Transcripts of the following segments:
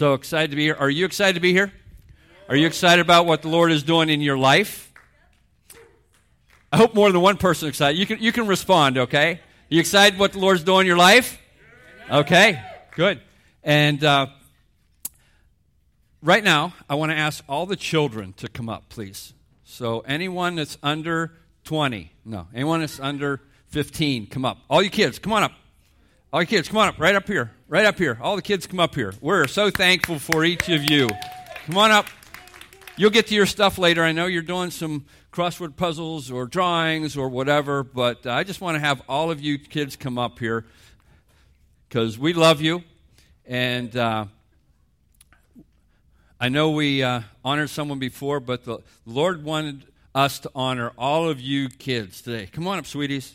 So excited to be here. Are you excited to be here? Are you excited about what the Lord is doing in your life? I hope more than one person excited. You can, you can respond, okay? You excited what the Lord's doing in your life? Okay, good. And uh, right now, I want to ask all the children to come up, please. So anyone that's under 20, no, anyone that's under 15, come up. All you kids, come on up. All you kids, come on up, right up here, right up here. All the kids, come up here. We're so thankful for each of you. Come on up. You'll get to your stuff later. I know you're doing some crossword puzzles or drawings or whatever, but I just want to have all of you kids come up here because we love you. And uh, I know we uh, honored someone before, but the Lord wanted us to honor all of you kids today. Come on up, sweeties.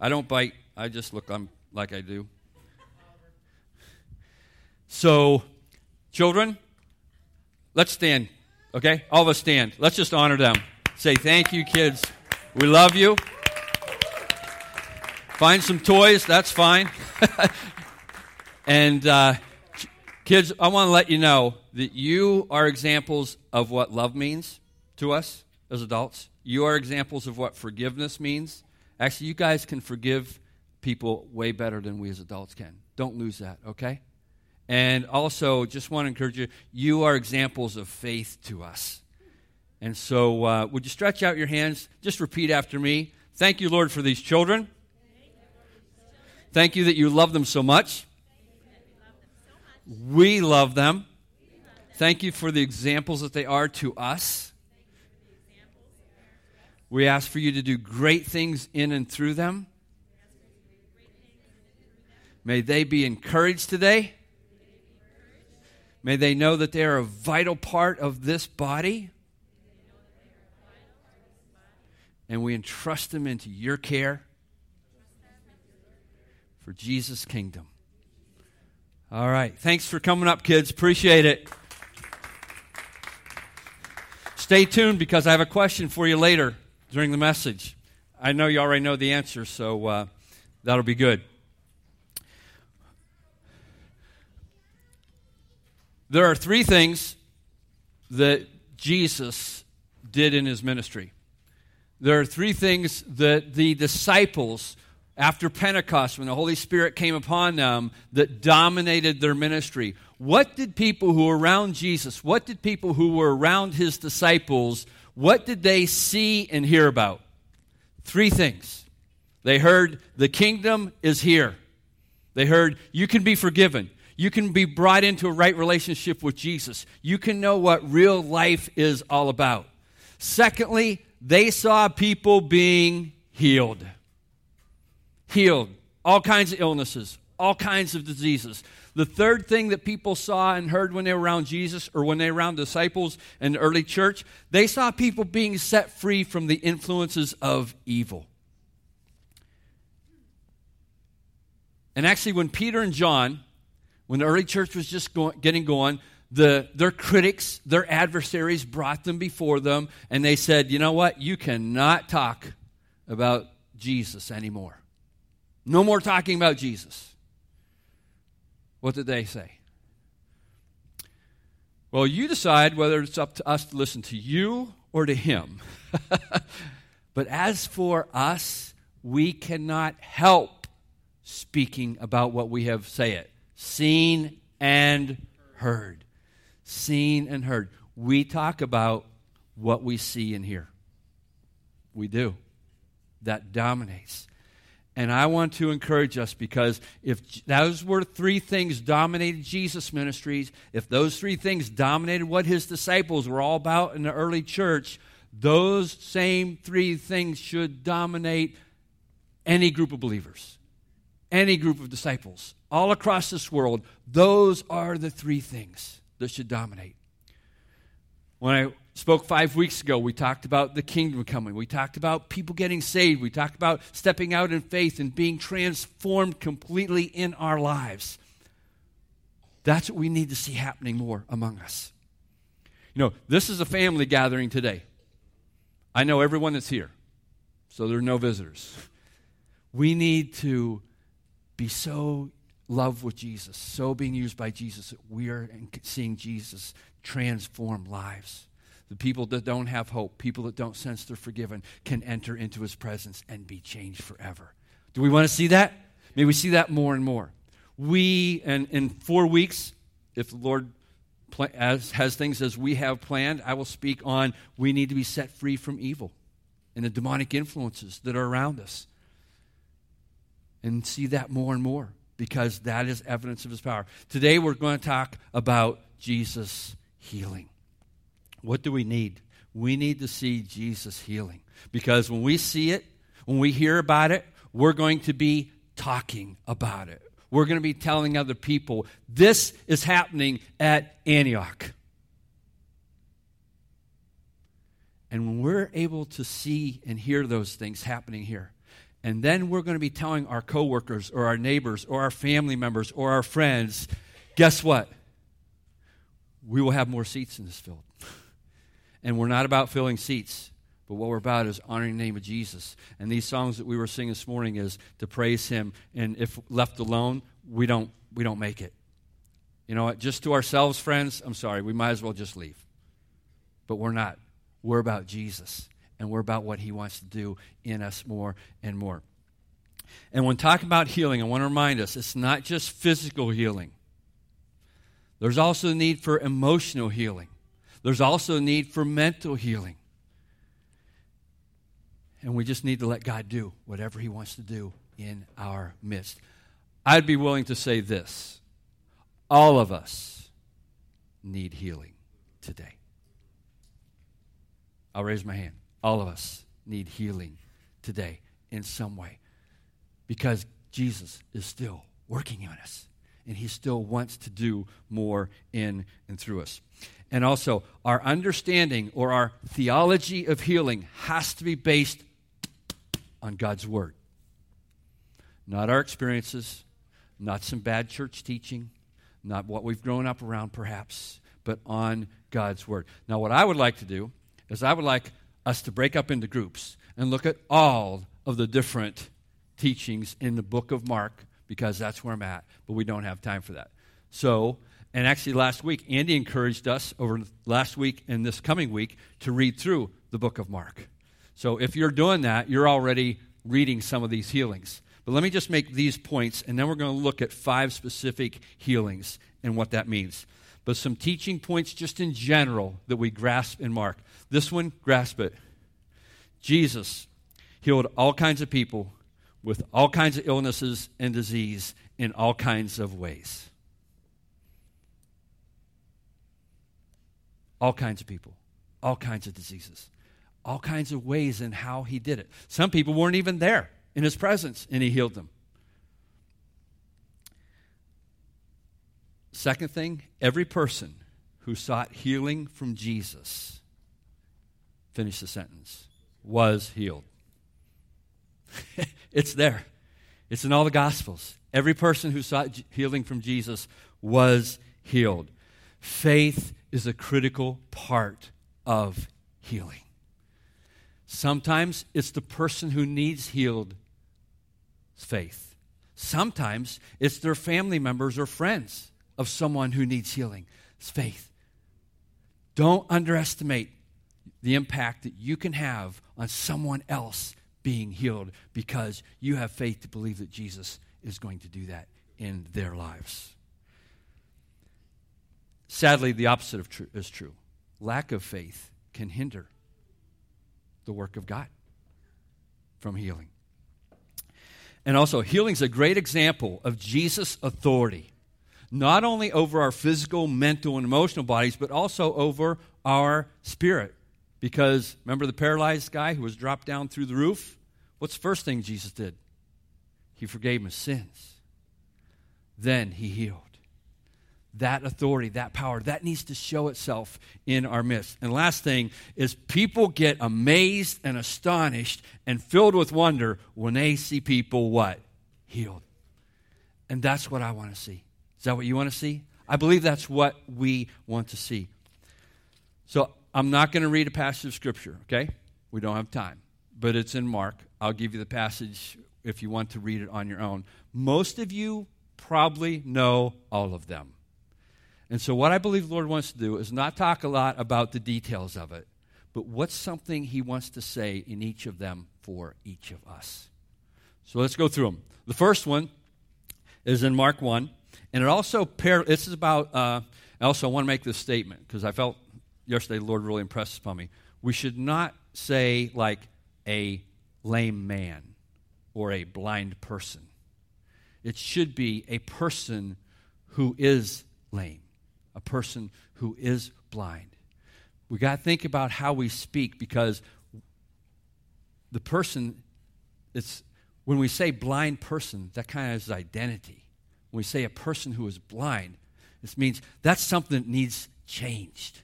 I don't bite, I just look I'm, like I do. So, children, let's stand, okay? All of us stand. Let's just honor them. Say thank you, kids. We love you. Find some toys, that's fine. and uh, kids, I want to let you know that you are examples of what love means to us as adults. You are examples of what forgiveness means. Actually, you guys can forgive people way better than we as adults can. Don't lose that, okay? And also, just want to encourage you, you are examples of faith to us. And so, uh, would you stretch out your hands? Just repeat after me. Thank you, Lord, for these children. Thank you that you love them so much. We love them. Thank you for the examples that they are to us. We ask for you to do great things in and through them. May they be encouraged today. May they know that they are a vital part of this body. And we entrust them into your care for Jesus' kingdom. All right. Thanks for coming up, kids. Appreciate it. Stay tuned because I have a question for you later during the message. I know you already know the answer, so uh, that'll be good. There are three things that Jesus did in his ministry. There are three things that the disciples, after Pentecost, when the Holy Spirit came upon them, that dominated their ministry. What did people who were around Jesus, what did people who were around his disciples, what did they see and hear about? Three things. They heard the kingdom is here. They heard you can be forgiven. You can be brought into a right relationship with Jesus. You can know what real life is all about. Secondly, they saw people being healed. Healed. All kinds of illnesses, all kinds of diseases. The third thing that people saw and heard when they were around Jesus or when they were around disciples in the early church, they saw people being set free from the influences of evil. And actually, when Peter and John when the early church was just going, getting going, the, their critics, their adversaries brought them before them, and they said, You know what? You cannot talk about Jesus anymore. No more talking about Jesus. What did they say? Well, you decide whether it's up to us to listen to you or to him. but as for us, we cannot help speaking about what we have say it seen and heard. Seen and heard. We talk about what we see and hear. We do. That dominates. And I want to encourage us because if those were three things dominated Jesus' ministries, if those three things dominated what his disciples were all about in the early church, those same three things should dominate any group of believers, any group of disciples, all across this world, those are the three things that should dominate. When I spoke five weeks ago, we talked about the kingdom coming. We talked about people getting saved. We talked about stepping out in faith and being transformed completely in our lives. That's what we need to see happening more among us. You know, this is a family gathering today. I know everyone that's here, so there are no visitors. We need to be so love with Jesus, so being used by Jesus that we are seeing Jesus transform lives. The people that don't have hope, people that don't sense they're forgiven, can enter into his presence and be changed forever. Do we want to see that? May we see that more and more. We, and in four weeks, if the Lord as, has things as we have planned, I will speak on we need to be set free from evil and the demonic influences that are around us. And see that more and more because that is evidence of his power. Today we're going to talk about Jesus healing. What do we need? We need to see Jesus healing because when we see it, when we hear about it, we're going to be talking about it. We're going to be telling other people this is happening at Antioch. And when we're able to see and hear those things happening here, and then we're going to be telling our coworkers or our neighbors or our family members or our friends, guess what? We will have more seats in this field. And we're not about filling seats, but what we're about is honoring the name of Jesus. And these songs that we were singing this morning is to praise him. And if left alone, we don't we don't make it. You know what? Just to ourselves, friends, I'm sorry, we might as well just leave. But we're not. We're about Jesus and we're about what he wants to do in us more and more. And when talking about healing, I want to remind us it's not just physical healing. There's also a need for emotional healing. There's also a need for mental healing. And we just need to let God do whatever he wants to do in our midst. I'd be willing to say this all of us need healing today. I'll raise my hand. All of us need healing today in some way because Jesus is still working on us and he still wants to do more in and through us. And also, our understanding or our theology of healing has to be based on God's Word. Not our experiences, not some bad church teaching, not what we've grown up around perhaps, but on God's Word. Now, what I would like to do is I would like us to break up into groups and look at all of the different teachings in the book of Mark because that's where I'm at, but we don't have time for that. So, and actually last week, Andy encouraged us over last week and this coming week to read through the book of Mark. So if you're doing that, you're already reading some of these healings. But let me just make these points, and then we're going to look at five specific healings and what that means. But some teaching points just in general that we grasp in Mark. This one, grasp it. Jesus healed all kinds of people with all kinds of illnesses and disease in all kinds of ways. All kinds of people, all kinds of diseases, all kinds of ways in how he did it. Some people weren't even there in his presence, and he healed them. Second thing, every person who sought healing from Jesus Finish the sentence. Was healed. it's there. It's in all the Gospels. Every person who sought healing from Jesus was healed. Faith is a critical part of healing. Sometimes it's the person who needs healed faith. Sometimes it's their family members or friends of someone who needs healing. It's faith. Don't underestimate the impact that you can have on someone else being healed because you have faith to believe that Jesus is going to do that in their lives. Sadly, the opposite of true is true. Lack of faith can hinder the work of God from healing. And also, healing is a great example of Jesus' authority, not only over our physical, mental, and emotional bodies, but also over our spirit. Because remember the paralyzed guy who was dropped down through the roof? What's the first thing Jesus did? He forgave his sins. Then he healed. That authority, that power, that needs to show itself in our midst. And last thing is people get amazed and astonished and filled with wonder when they see people what? Healed. And that's what I want to see. Is that what you want to see? I believe that's what we want to see. So I'm not going to read a passage of Scripture, okay? We don't have time. But it's in Mark. I'll give you the passage if you want to read it on your own. Most of you probably know all of them. And so, what I believe the Lord wants to do is not talk a lot about the details of it, but what's something He wants to say in each of them for each of us. So, let's go through them. The first one is in Mark 1, and it also, pair, this is about, uh, I also want to make this statement because I felt yesterday the Lord really impressed upon me. We should not say, like, a lame man or a blind person. It should be a person who is lame, a person who is blind. We got to think about how we speak because the person, it's when we say blind person, that kind of is identity. When we say a person who is blind, this means that's something that needs changed.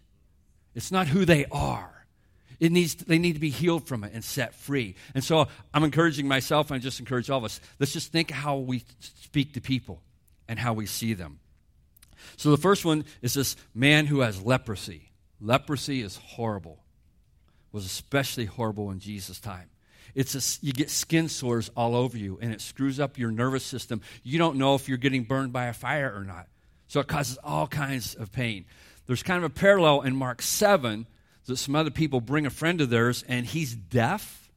It's not who they are. It needs, they need to be healed from it and set free. And so I'm encouraging myself, and I just encourage all of us. Let's just think how we speak to people and how we see them. So the first one is this man who has leprosy. Leprosy is horrible. Was especially horrible in Jesus' time. It's a, you get skin sores all over you, and it screws up your nervous system. You don't know if you're getting burned by a fire or not. So it causes all kinds of pain. There's kind of a parallel in Mark 7 that some other people bring a friend of theirs and he's deaf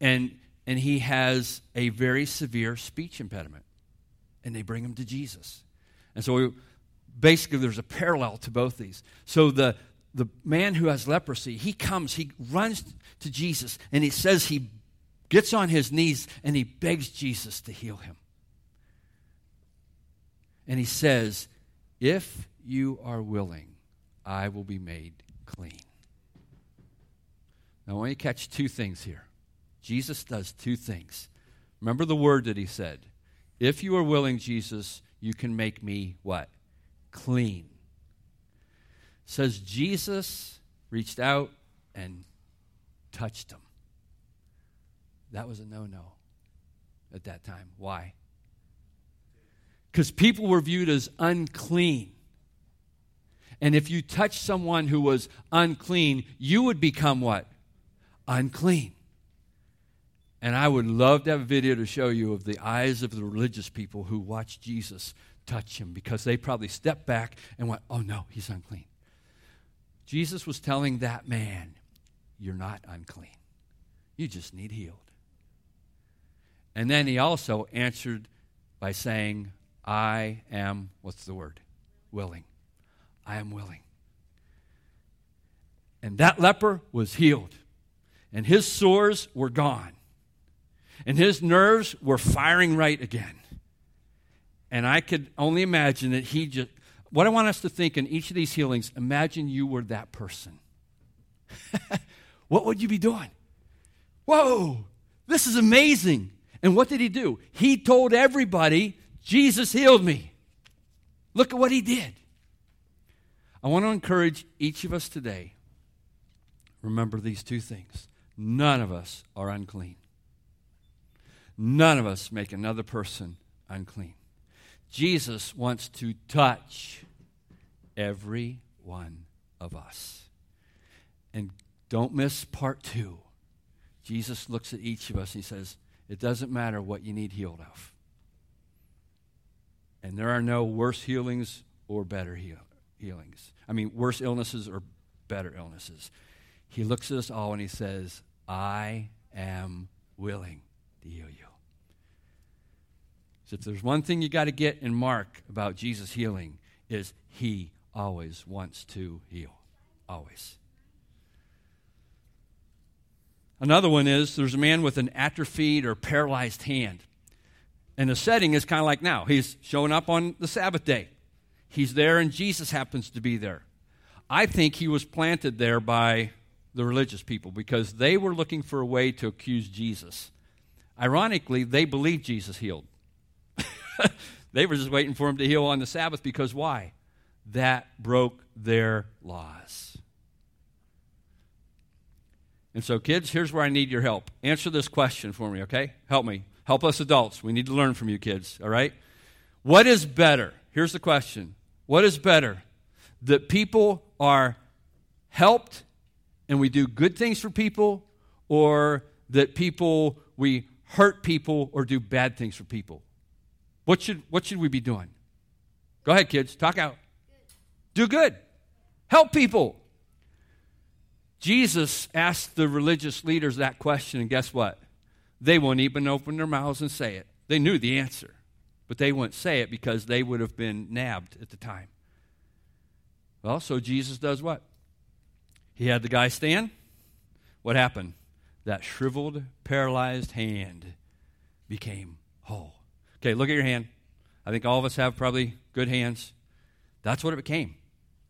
and and he has a very severe speech impediment and they bring him to jesus and so we, basically there's a parallel to both these so the the man who has leprosy he comes he runs to jesus and he says he gets on his knees and he begs jesus to heal him and he says if you are willing I will be made clean. Now, I want you to catch two things here. Jesus does two things. Remember the word that he said. If you are willing, Jesus, you can make me what? Clean. Says Jesus reached out and touched him. That was a no no at that time. Why? Because people were viewed as unclean. And if you touched someone who was unclean, you would become what? Unclean. And I would love to have a video to show you of the eyes of the religious people who watched Jesus touch him because they probably stepped back and went, oh no, he's unclean. Jesus was telling that man, you're not unclean. You just need healed. And then he also answered by saying, I am, what's the word? Willing. I am willing. And that leper was healed, and his sores were gone, and his nerves were firing right again. And I could only imagine that he just, what I want us to think in each of these healings, imagine you were that person. what would you be doing? Whoa, this is amazing. And what did he do? He told everybody, Jesus healed me. Look at what he did. I want to encourage each of us today remember these two things. None of us are unclean. None of us make another person unclean. Jesus wants to touch every one of us. And don't miss part two. Jesus looks at each of us and he says, It doesn't matter what you need healed of. And there are no worse healings or better heal- healings. I mean, worse illnesses or better illnesses. He looks at us all and he says, I am willing to heal you. So if there's one thing you got to get in Mark about Jesus healing is he always wants to heal. Always. Another one is there's a man with an atrophied or paralyzed hand. And the setting is kind of like now. He's showing up on the Sabbath day. He's there, and Jesus happens to be there. I think he was planted there by the religious people because they were looking for a way to accuse Jesus. Ironically, they believed Jesus healed. they were just waiting for him to heal on the Sabbath because why? That broke their laws. And so, kids, here's where I need your help. Answer this question for me, okay? Help me. Help us adults. We need to learn from you, kids, all right? What is better? Here's the question what is better? That people are helped and we do good things for people, or that people, we hurt people or do bad things for people? What should, what should we be doing? Go ahead, kids. Talk out. Do good. Help people. Jesus asked the religious leaders that question, and guess what? They won't even open their mouths and say it. They knew the answer, but they wouldn't say it because they would have been nabbed at the time. Well, so Jesus does what? He had the guy stand. What happened? That shriveled, paralyzed hand became whole. Okay, look at your hand. I think all of us have probably good hands. That's what it became.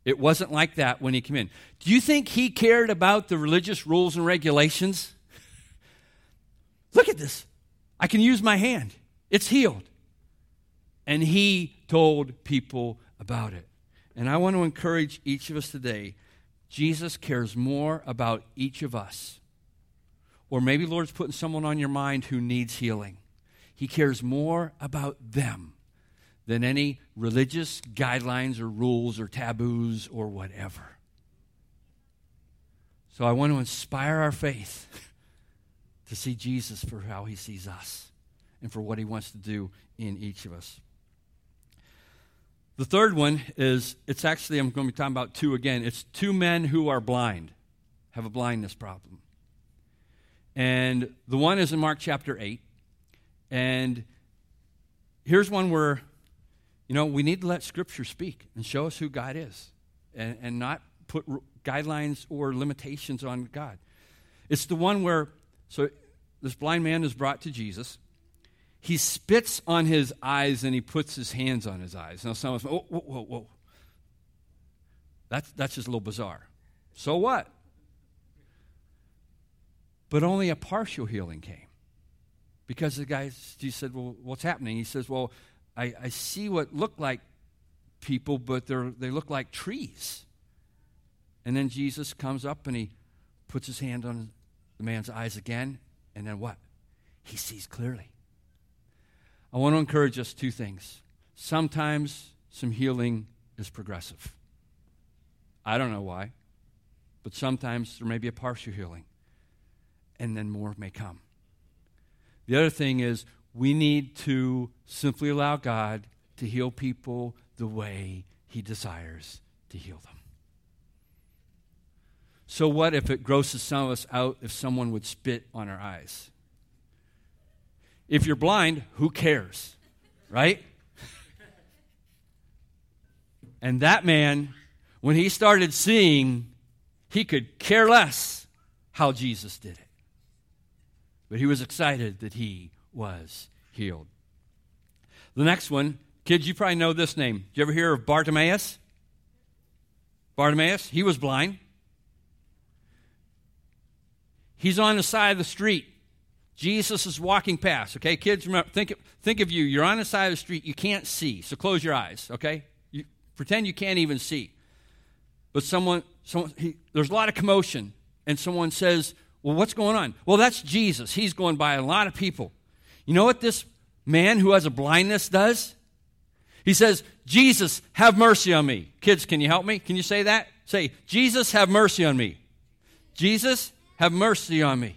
It wasn't like that when he came in. Do you think he cared about the religious rules and regulations? Look at this. I can use my hand, it's healed. And he told people about it. And I want to encourage each of us today Jesus cares more about each of us. Or maybe Lord's putting someone on your mind who needs healing. He cares more about them than any religious guidelines or rules or taboos or whatever. So I want to inspire our faith to see Jesus for how he sees us and for what he wants to do in each of us. The third one is it's actually, I'm going to be talking about two again. It's two men who are blind, have a blindness problem. And the one is in Mark chapter 8. And here's one where, you know, we need to let Scripture speak and show us who God is and, and not put guidelines or limitations on God. It's the one where, so this blind man is brought to Jesus he spits on his eyes and he puts his hands on his eyes. Now, some of us, oh, whoa, whoa, whoa. That's, that's just a little bizarre. So what? But only a partial healing came. Because the guy, he said, Well, what's happening? He says, Well, I, I see what look like people, but they're, they look like trees. And then Jesus comes up and he puts his hand on the man's eyes again. And then what? He sees clearly. I want to encourage us two things. Sometimes some healing is progressive. I don't know why, but sometimes there may be a partial healing, and then more may come. The other thing is we need to simply allow God to heal people the way He desires to heal them. So, what if it grosses some of us out if someone would spit on our eyes? If you're blind, who cares? Right? And that man, when he started seeing, he could care less how Jesus did it. But he was excited that he was healed. The next one, kids, you probably know this name. Did you ever hear of Bartimaeus? Bartimaeus, he was blind. He's on the side of the street. Jesus is walking past. Okay, kids, remember, think, think of you. You're on the side of the street. You can't see, so close your eyes. Okay, you, pretend you can't even see. But someone, someone he, there's a lot of commotion, and someone says, "Well, what's going on?" Well, that's Jesus. He's going by a lot of people. You know what this man who has a blindness does? He says, "Jesus, have mercy on me." Kids, can you help me? Can you say that? Say, "Jesus, have mercy on me." Jesus, have mercy on me.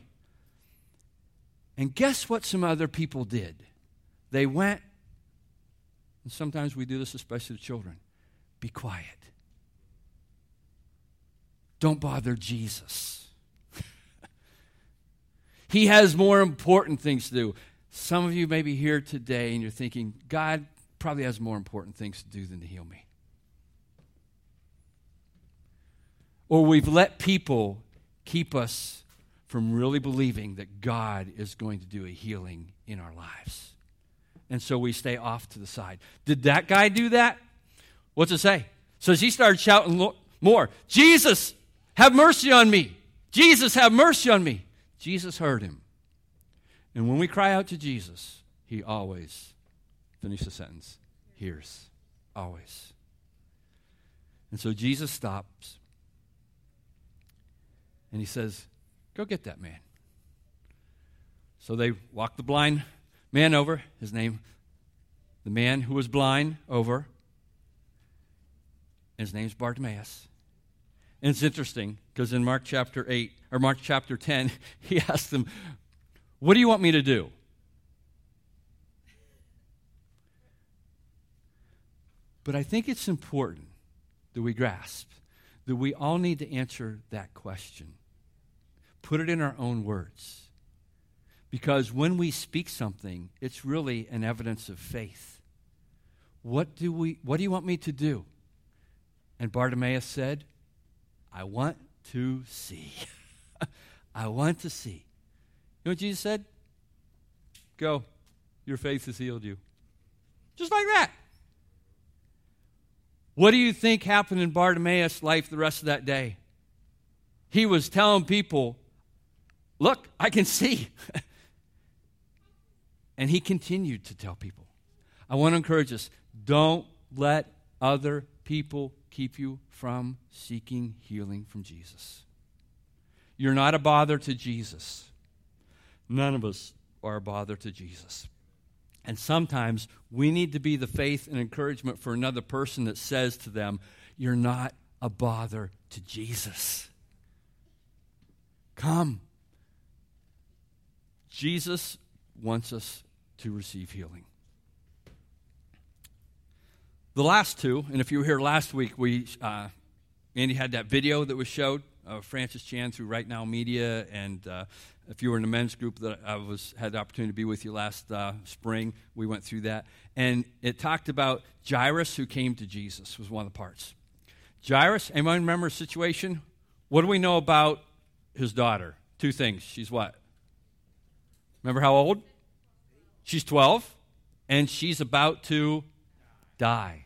And guess what some other people did? They went, and sometimes we do this, especially to children be quiet. Don't bother Jesus. He has more important things to do. Some of you may be here today and you're thinking, God probably has more important things to do than to heal me. Or we've let people keep us from really believing that God is going to do a healing in our lives. And so we stay off to the side. Did that guy do that? What's it say? So he started shouting more Jesus, have mercy on me. Jesus, have mercy on me. Jesus heard him. And when we cry out to Jesus, he always, finish the sentence, hears. Always. And so Jesus stops and he says, Go get that man. So they walked the blind man over, his name, the man who was blind over. His name's Bartimaeus. And it's interesting because in Mark chapter 8, or Mark chapter 10, he asked them, What do you want me to do? But I think it's important that we grasp that we all need to answer that question. Put it in our own words. Because when we speak something, it's really an evidence of faith. What do, we, what do you want me to do? And Bartimaeus said, I want to see. I want to see. You know what Jesus said? Go. Your faith has healed you. Just like that. What do you think happened in Bartimaeus' life the rest of that day? He was telling people, Look, I can see. and he continued to tell people. I want to encourage us don't let other people keep you from seeking healing from Jesus. You're not a bother to Jesus. None of us are a bother to Jesus. And sometimes we need to be the faith and encouragement for another person that says to them, You're not a bother to Jesus. Come. Jesus wants us to receive healing. The last two, and if you were here last week, we uh, Andy had that video that was showed of Francis Chan through Right Now Media, and uh, if you were in the men's group that I was had the opportunity to be with you last uh, spring, we went through that, and it talked about Jairus who came to Jesus was one of the parts. Jairus, anyone remember a situation? What do we know about his daughter? Two things. She's what? Remember how old? She's 12, and she's about to die.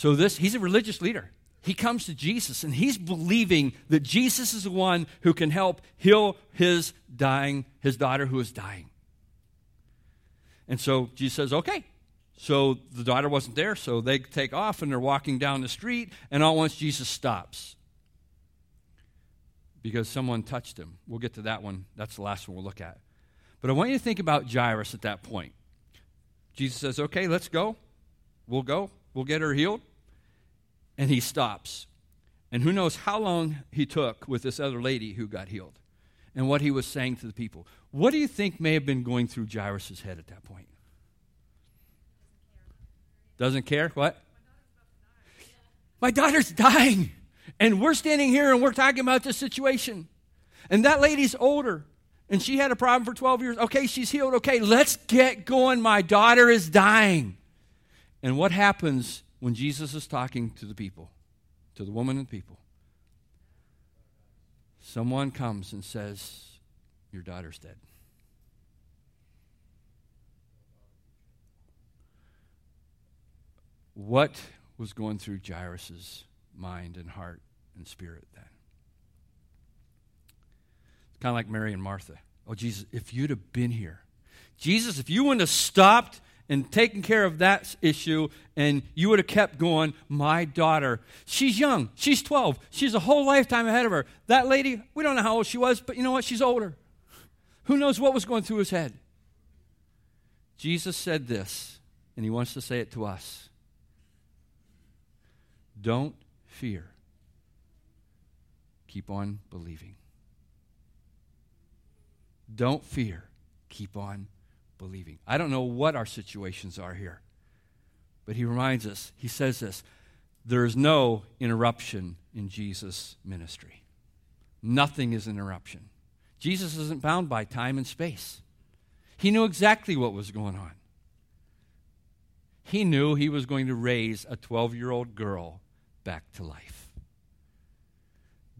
So this he's a religious leader. He comes to Jesus and he's believing that Jesus is the one who can help heal his dying his daughter who is dying. And so Jesus says, "Okay." So the daughter wasn't there, so they take off and they're walking down the street and all at once Jesus stops. Because someone touched him. We'll get to that one. That's the last one we'll look at. But I want you to think about Jairus at that point. Jesus says, Okay, let's go. We'll go. We'll get her healed and he stops. And who knows how long he took with this other lady who got healed and what he was saying to the people. What do you think may have been going through Jairus' head at that point? Doesn't care? What? My daughter's dying. And we're standing here and we're talking about this situation. And that lady's older. And she had a problem for 12 years. Okay, she's healed. Okay, let's get going. My daughter is dying. And what happens when Jesus is talking to the people, to the woman and the people, someone comes and says, Your daughter's dead. What was going through Jairus' mind and heart and spirit then? It's kind of like Mary and Martha. Oh, Jesus, if you'd have been here. Jesus, if you wouldn't have stopped and taken care of that issue, and you would have kept going, my daughter. She's young. She's 12. She's a whole lifetime ahead of her. That lady, we don't know how old she was, but you know what? She's older. Who knows what was going through his head? Jesus said this, and he wants to say it to us. Don't fear. Keep on believing. Don't fear. Keep on believing. I don't know what our situations are here, but he reminds us, he says this there is no interruption in Jesus' ministry. Nothing is interruption. Jesus isn't bound by time and space. He knew exactly what was going on. He knew he was going to raise a 12 year old girl back to life.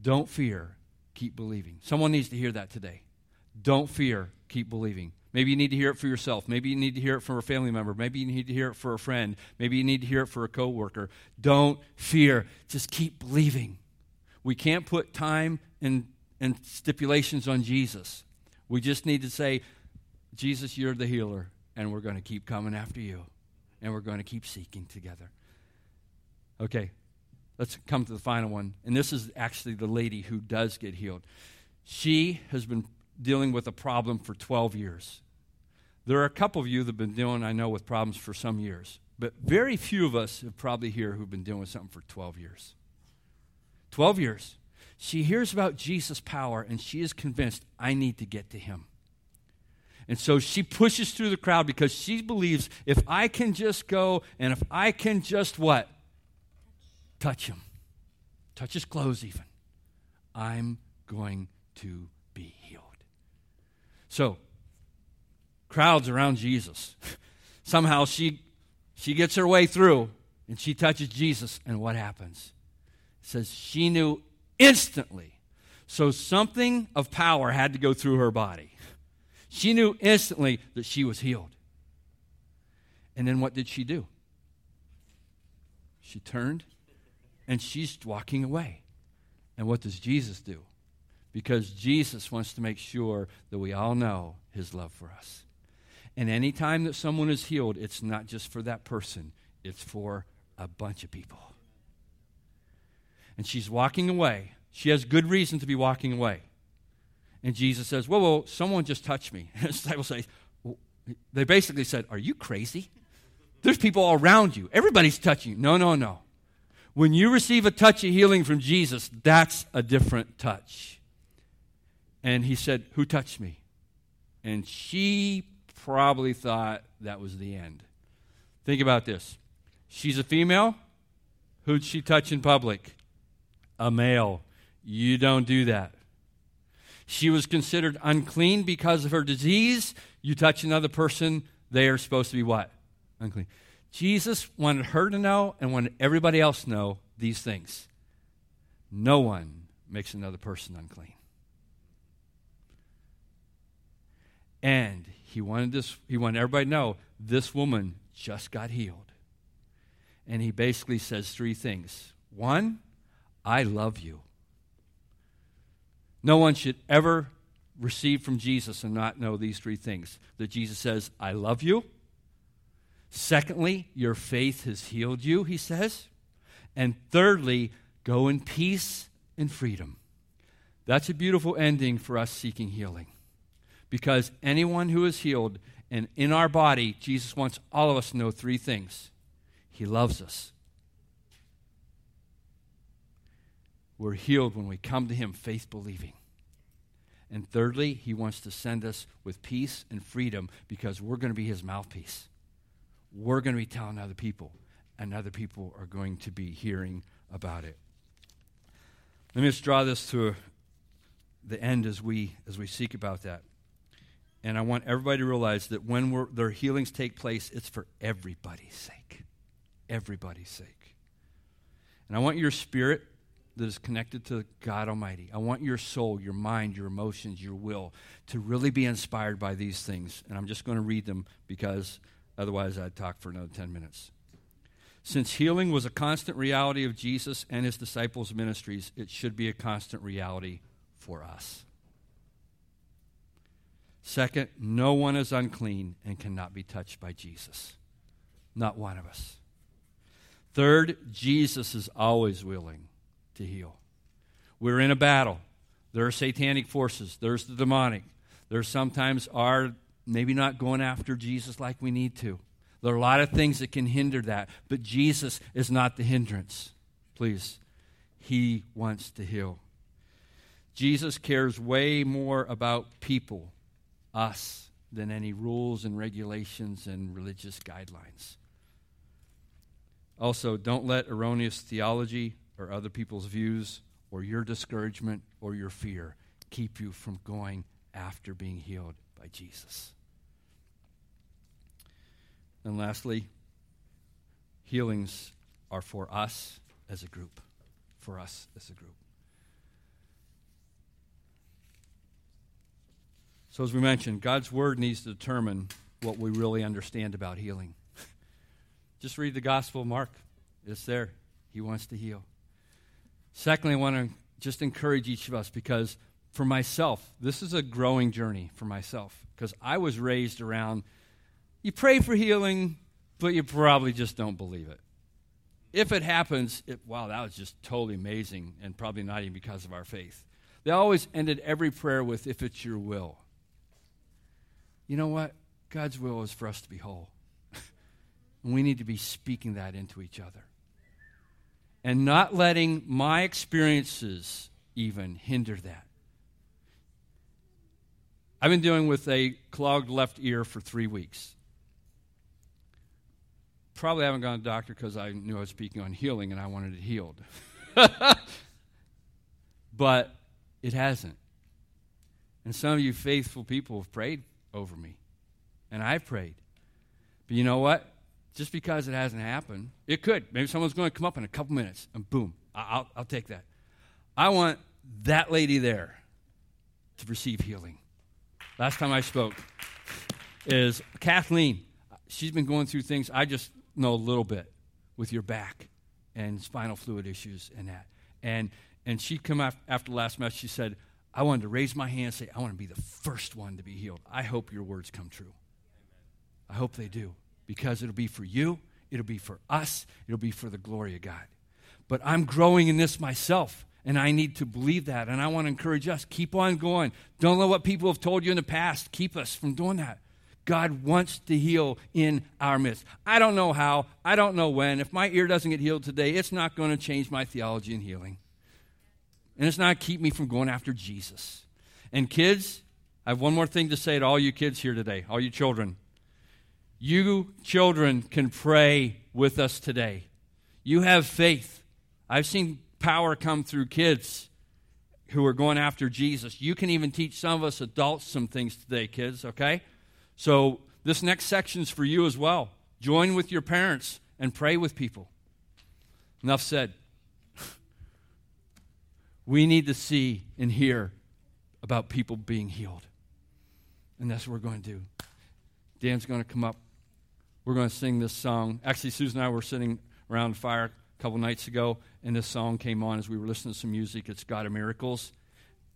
Don't fear, keep believing. Someone needs to hear that today. Don't fear, keep believing. Maybe you need to hear it for yourself. Maybe you need to hear it from a family member. Maybe you need to hear it for a friend. Maybe you need to hear it for a coworker. Don't fear. Just keep believing. We can't put time and, and stipulations on Jesus. We just need to say, Jesus, you're the healer, and we're going to keep coming after you, and we're going to keep seeking together. Okay, let's come to the final one. And this is actually the lady who does get healed. She has been dealing with a problem for 12 years. There are a couple of you that have been dealing, I know, with problems for some years, but very few of us have probably here who've been dealing with something for 12 years. 12 years. She hears about Jesus' power and she is convinced, I need to get to him. And so she pushes through the crowd because she believes if I can just go and if I can just what? Touch him. Touch his clothes, even. I'm going to. So, crowds around Jesus. Somehow she she gets her way through and she touches Jesus, and what happens? It says she knew instantly. So something of power had to go through her body. She knew instantly that she was healed. And then what did she do? She turned and she's walking away. And what does Jesus do? Because Jesus wants to make sure that we all know his love for us. And anytime that someone is healed, it's not just for that person, it's for a bunch of people. And she's walking away. She has good reason to be walking away. And Jesus says, Whoa, whoa, someone just touched me. And the disciples say, They basically said, Are you crazy? There's people all around you. Everybody's touching you. No, no, no. When you receive a touch of healing from Jesus, that's a different touch. And he said, Who touched me? And she probably thought that was the end. Think about this. She's a female. Who'd she touch in public? A male. You don't do that. She was considered unclean because of her disease. You touch another person, they are supposed to be what? Unclean. Jesus wanted her to know and wanted everybody else to know these things. No one makes another person unclean. And he wanted this he wanted everybody to know this woman just got healed. And he basically says three things. One, I love you. No one should ever receive from Jesus and not know these three things. That Jesus says, I love you. Secondly, your faith has healed you, he says. And thirdly, go in peace and freedom. That's a beautiful ending for us seeking healing. Because anyone who is healed, and in our body, Jesus wants all of us to know three things He loves us. We're healed when we come to Him faith believing. And thirdly, He wants to send us with peace and freedom because we're going to be His mouthpiece. We're going to be telling other people, and other people are going to be hearing about it. Let me just draw this to the end as we as we seek about that. And I want everybody to realize that when their healings take place, it's for everybody's sake. Everybody's sake. And I want your spirit that is connected to God Almighty. I want your soul, your mind, your emotions, your will to really be inspired by these things. And I'm just going to read them because otherwise I'd talk for another 10 minutes. Since healing was a constant reality of Jesus and his disciples' ministries, it should be a constant reality for us. Second, no one is unclean and cannot be touched by Jesus. Not one of us. Third, Jesus is always willing to heal. We're in a battle. There are satanic forces, there's the demonic. There sometimes are maybe not going after Jesus like we need to. There are a lot of things that can hinder that, but Jesus is not the hindrance. Please, He wants to heal. Jesus cares way more about people us than any rules and regulations and religious guidelines. Also, don't let erroneous theology or other people's views or your discouragement or your fear keep you from going after being healed by Jesus. And lastly, healings are for us as a group. For us as a group. So, as we mentioned, God's Word needs to determine what we really understand about healing. Just read the Gospel of Mark, it's there. He wants to heal. Secondly, I want to just encourage each of us because for myself, this is a growing journey for myself because I was raised around you pray for healing, but you probably just don't believe it. If it happens, it, wow, that was just totally amazing and probably not even because of our faith. They always ended every prayer with, if it's your will you know what? God's will is for us to be whole. and we need to be speaking that into each other. And not letting my experiences even hinder that. I've been dealing with a clogged left ear for three weeks. Probably haven't gone to doctor because I knew I was speaking on healing and I wanted it healed. but it hasn't. And some of you faithful people have prayed over me. And I've prayed. But you know what? Just because it hasn't happened, it could. Maybe someone's going to come up in a couple minutes and boom, I'll, I'll take that. I want that lady there to receive healing. Last time I spoke is Kathleen. She's been going through things I just know a little bit with your back and spinal fluid issues and that. And and she come after, last message. She said, "I wanted to raise my hand and say I want to be the first one to be healed. I hope your words come true. I hope they do because it'll be for you, it'll be for us, it'll be for the glory of God. But I'm growing in this myself." And I need to believe that. And I want to encourage us keep on going. Don't let what people have told you in the past keep us from doing that. God wants to heal in our midst. I don't know how, I don't know when. If my ear doesn't get healed today, it's not going to change my theology in healing. And it's not keep me from going after Jesus. And kids, I have one more thing to say to all you kids here today, all you children. You children can pray with us today. You have faith. I've seen power come through kids who are going after Jesus. You can even teach some of us adults some things today, kids, okay? So this next section is for you as well. Join with your parents and pray with people. Enough said. We need to see and hear about people being healed. And that's what we're going to do. Dan's going to come up. We're going to sing this song. Actually, Susan and I were sitting around the fire a couple nights ago, and this song came on as we were listening to some music. It's God of Miracles.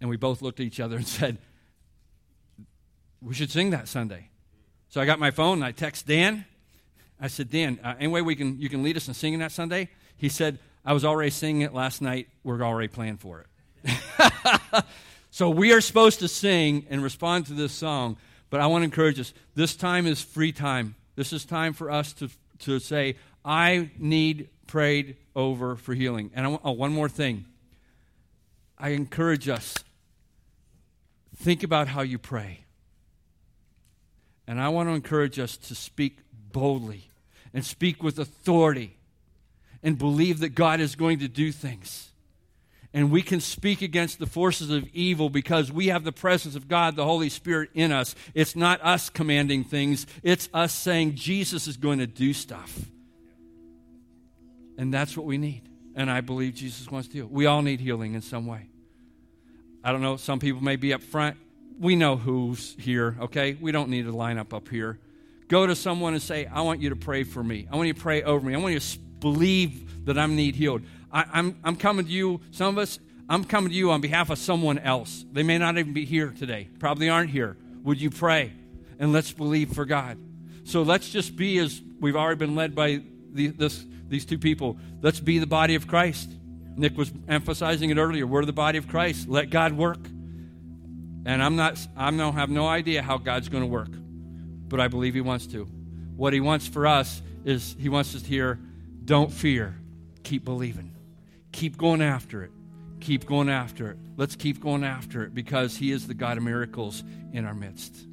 And we both looked at each other and said, We should sing that Sunday. So I got my phone and I text Dan. I said, Dan, uh, any way we can, you can lead us in singing that Sunday? He said, I was already singing it last night. We're already planning for it. so we are supposed to sing and respond to this song, but I want to encourage us. This time is free time. This is time for us to, to say, I need prayed over for healing. And I oh, one more thing. I encourage us think about how you pray. And I want to encourage us to speak boldly and speak with authority and believe that God is going to do things. And we can speak against the forces of evil because we have the presence of God, the Holy Spirit in us. It's not us commanding things, it's us saying Jesus is going to do stuff. And that's what we need. And I believe Jesus wants to heal. We all need healing in some way. I don't know, some people may be up front we know who's here, okay? We don't need to line up up here. Go to someone and say, I want you to pray for me. I want you to pray over me. I want you to believe that I need healed. I, I'm, I'm coming to you, some of us, I'm coming to you on behalf of someone else. They may not even be here today, probably aren't here. Would you pray? And let's believe for God. So let's just be as we've already been led by the, this, these two people. Let's be the body of Christ. Nick was emphasizing it earlier. We're the body of Christ. Let God work. And I'm not, I don't have no idea how God's going to work, but I believe He wants to. What He wants for us is He wants us to hear, don't fear, keep believing, keep going after it, keep going after it. Let's keep going after it because He is the God of miracles in our midst.